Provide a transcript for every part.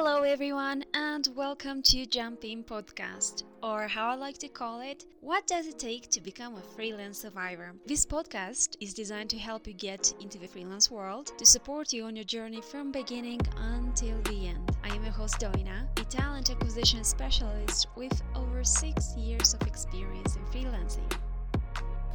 Hello, everyone, and welcome to Jump In Podcast, or how I like to call it, What Does It Take to Become a Freelance Survivor? This podcast is designed to help you get into the freelance world, to support you on your journey from beginning until the end. I am your host, Doina, a talent acquisition specialist with over six years of experience in freelancing.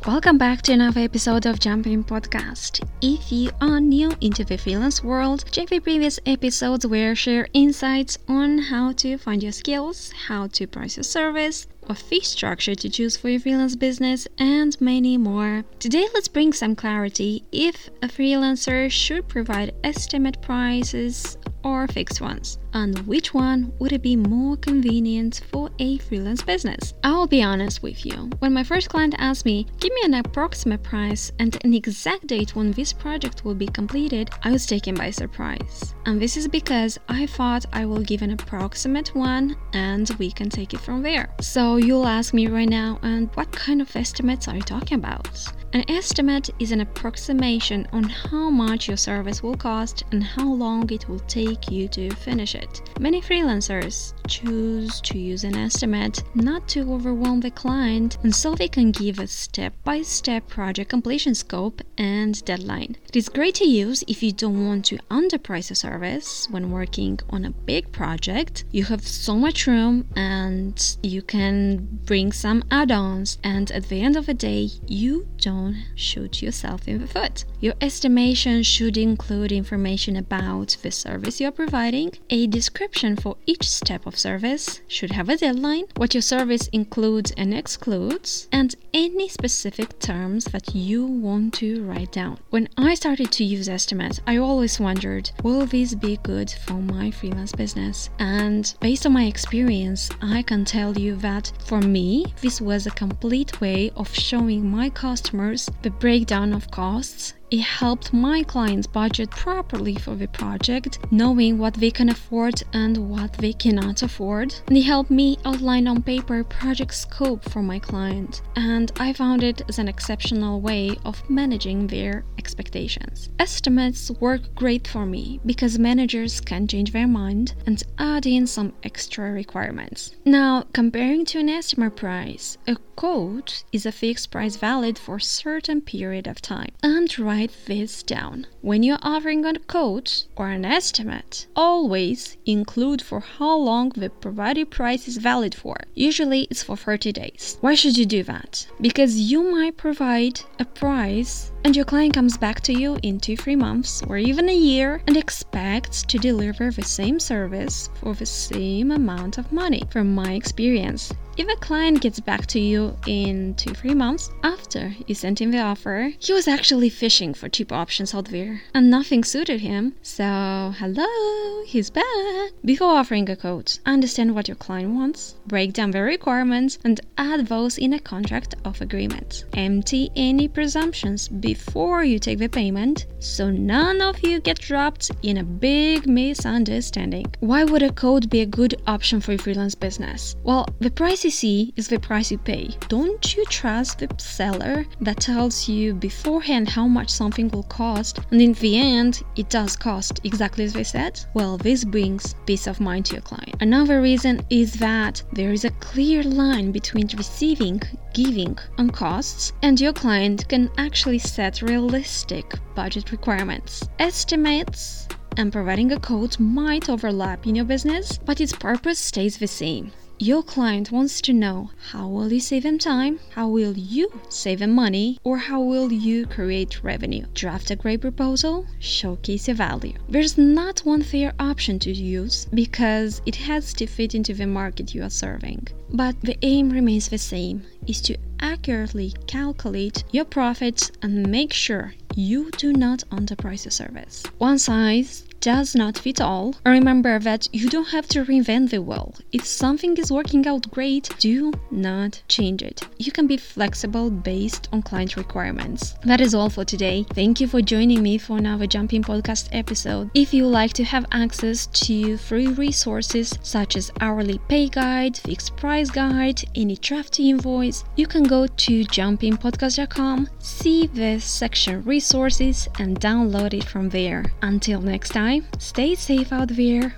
Welcome back to another episode of Jumping Podcast. If you are new into the freelance world, check the previous episodes where I share insights on how to find your skills, how to price your service, a fee structure to choose for your freelance business, and many more. Today, let's bring some clarity if a freelancer should provide estimate prices or fixed ones and which one would it be more convenient for a freelance business? I'll be honest with you. When my first client asked me, give me an approximate price and an exact date when this project will be completed, I was taken by surprise. And this is because I thought I will give an approximate one and we can take it from there. So you'll ask me right now, and what kind of estimates are you talking about? An estimate is an approximation on how much your service will cost and how long it will take you to finish it Many freelancers choose to use an estimate not to overwhelm the client and so they can give a step by step project completion scope and deadline. It is great to use if you don't want to underprice a service when working on a big project. You have so much room and you can bring some add ons, and at the end of the day, you don't shoot yourself in the foot. Your estimation should include information about the service you're providing, a description for each step of service should have a deadline, what your service includes and excludes, and any specific terms that you want to write down. When I started to use estimates, I always wondered, will this be good for my freelance business? And based on my experience, I can tell you that for me, this was a complete way of showing my customers the breakdown of costs it helped my clients budget properly for the project, knowing what they can afford and what they cannot afford. And it helped me outline on paper project scope for my client, and I found it as an exceptional way of managing their expectations. Estimates work great for me because managers can change their mind and add in some extra requirements. Now, comparing to an estimate price, a quote is a fixed price valid for a certain period of time. And right write this down. When you're offering a quote or an estimate, always include for how long the provided price is valid for. Usually it's for 30 days. Why should you do that? Because you might provide a price and your client comes back to you in two, three months or even a year and expects to deliver the same service for the same amount of money. From my experience, if a client gets back to you in two, three months after you sent him the offer, he was actually fishing for cheap options out there and nothing suited him. So, hello, he's back. Before offering a quote, understand what your client wants, break down the requirements, and add those in a contract of agreement. Empty any presumptions before you take the payment so none of you get trapped in a big misunderstanding. Why would a quote be a good option for your freelance business? Well, the price you see is the price you pay. Don't you trust the seller that tells you beforehand how much something will cost and in the end it does cost exactly as they said? Well, this brings peace of mind to your client. Another reason is that there is a clear line between receiving, giving, and costs, and your client can actually set realistic budget requirements. Estimates and providing a quote might overlap in your business, but its purpose stays the same. Your client wants to know how will you save him time, how will you save him money, or how will you create revenue. Draft a great proposal, showcase your value. There's not one fair option to use because it has to fit into the market you are serving. But the aim remains the same is to accurately calculate your profits and make sure you do not underprice your service. One size does not fit all. Remember that you don't have to reinvent the wheel. If something is working out great, do not change it. You can be flexible based on client requirements. That is all for today. Thank you for joining me for another Jumping Podcast episode. If you like to have access to free resources such as hourly pay guide, fixed price guide, any draft invoice, you can go to jumpingpodcast.com, see the section resources, and download it from there. Until next time, stay safe out there.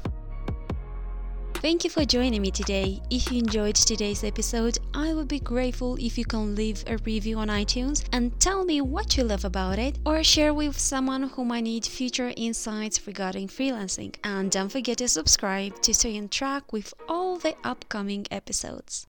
Thank you for joining me today. If you enjoyed today's episode, I would be grateful if you can leave a review on iTunes and tell me what you love about it or share with someone who might need future insights regarding freelancing. And don't forget to subscribe to stay on track with all the upcoming episodes.